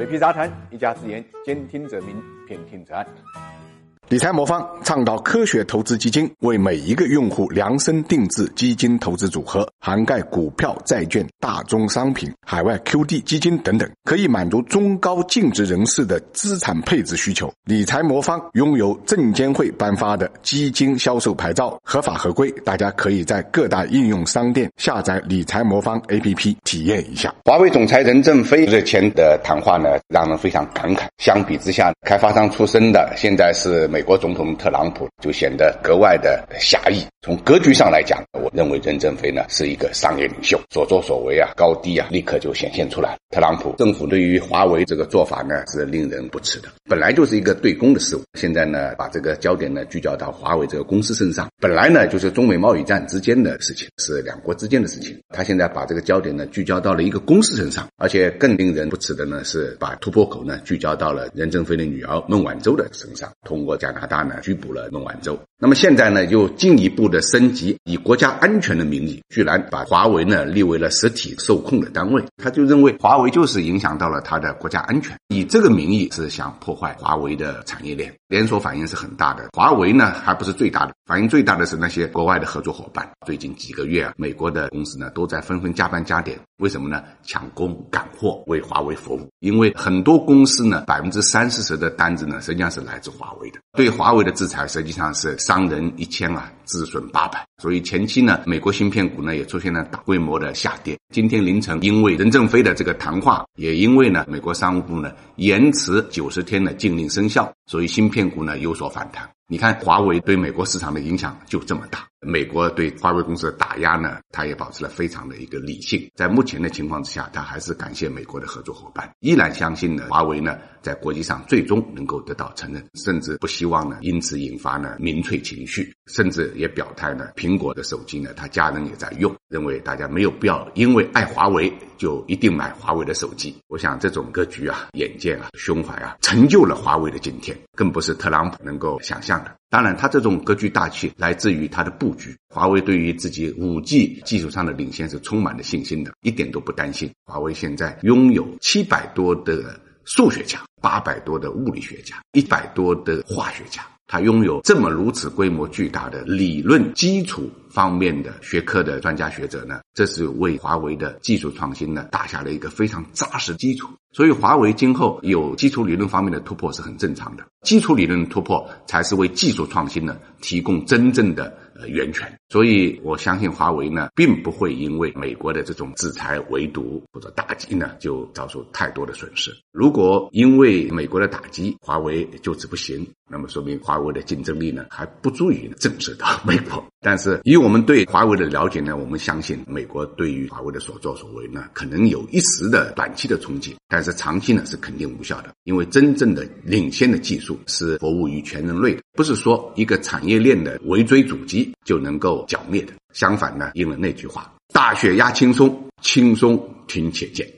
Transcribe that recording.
水皮杂谈，一家之言，兼听则明，偏听则暗。理财魔方倡导科学投资基金，为每一个用户量身定制基金投资组合，涵盖股票、债券、大宗商品、海外 QD 基金等等，可以满足中高净值人士的资产配置需求。理财魔方拥有证监会颁发的基金销售牌照，合法合规。大家可以在各大应用商店下载理财魔方 APP 体验一下。华为总裁任正非日前的谈话呢，让人非常感慨。相比之下，开发商出身的现在是美。国总统特朗普就显得格外的狭义。从格局上来讲，认为任正非呢是一个商业领袖，所作所为啊，高低啊，立刻就显现出来。特朗普政府对于华为这个做法呢是令人不齿的，本来就是一个对公的事物，现在呢把这个焦点呢聚焦到华为这个公司身上，本来呢就是中美贸易战之间的事情，是两国之间的事情，他现在把这个焦点呢聚焦到了一个公司身上，而且更令人不齿的呢是把突破口呢聚焦到了任正非的女儿孟晚舟的身上，通过加拿大呢拘捕了孟晚舟。那么现在呢，又进一步的升级，以国家安全的名义，居然把华为呢立为了实体受控的单位。他就认为华为就是影响到了他的国家安全，以这个名义是想破坏华为的产业链，连锁反应是很大的。华为呢还不是最大的，反应最大的是那些国外的合作伙伴。最近几个月啊，美国的公司呢都在纷纷加班加点，为什么呢？抢工赶货为华为服务。因为很多公司呢，百分之三四十的单子呢，实际上是来自华为的。对华为的制裁实际上是。伤人一千啊，自损八百。所以前期呢，美国芯片股呢也出现了大规模的下跌。今天凌晨，因为任正非的这个谈话，也因为呢，美国商务部呢延迟九十天的禁令生效，所以芯片股呢有所反弹。你看，华为对美国市场的影响就这么大。美国对华为公司的打压呢，他也保持了非常的一个理性。在目前的情况之下，他还是感谢美国的合作伙伴，依然相信呢，华为呢在国际上最终能够得到承认，甚至不希望呢因此引发呢民粹情绪，甚至也表态呢，苹果的手机呢，他家人也在用，认为大家没有必要因为爱华为就一定买华为的手机。我想这种格局啊、眼界啊、胸怀啊，成就了华为的今天，更不是特朗普能够想象的。当然，他这种格局大气来自于他的布局。华为对于自己五 G 技术上的领先是充满了信心的，一点都不担心。华为现在拥有七百多的数学家，八百多的物理学家，一百多的化学家。他拥有这么如此规模巨大的理论基础方面的学科的专家学者呢？这是为华为的技术创新呢打下了一个非常扎实基础。所以，华为今后有基础理论方面的突破是很正常的。基础理论突破才是为技术创新呢提供真正的呃源泉。所以我相信华为呢并不会因为美国的这种制裁围堵或者打击呢就遭受太多的损失。如果因为美国的打击，华为就此不行，那么说明华为的竞争力呢还不足以震慑到美国。但是以我们对华为的了解呢，我们相信美国对于华为的所作所为呢，可能有一时的短期的冲击，但是长期呢是肯定无效的。因为真正的领先的技术是服务于全人类的，不是说一个产业链的围追阻击就能够剿灭的。相反呢，应了那句话：大雪压青松，青松挺且见。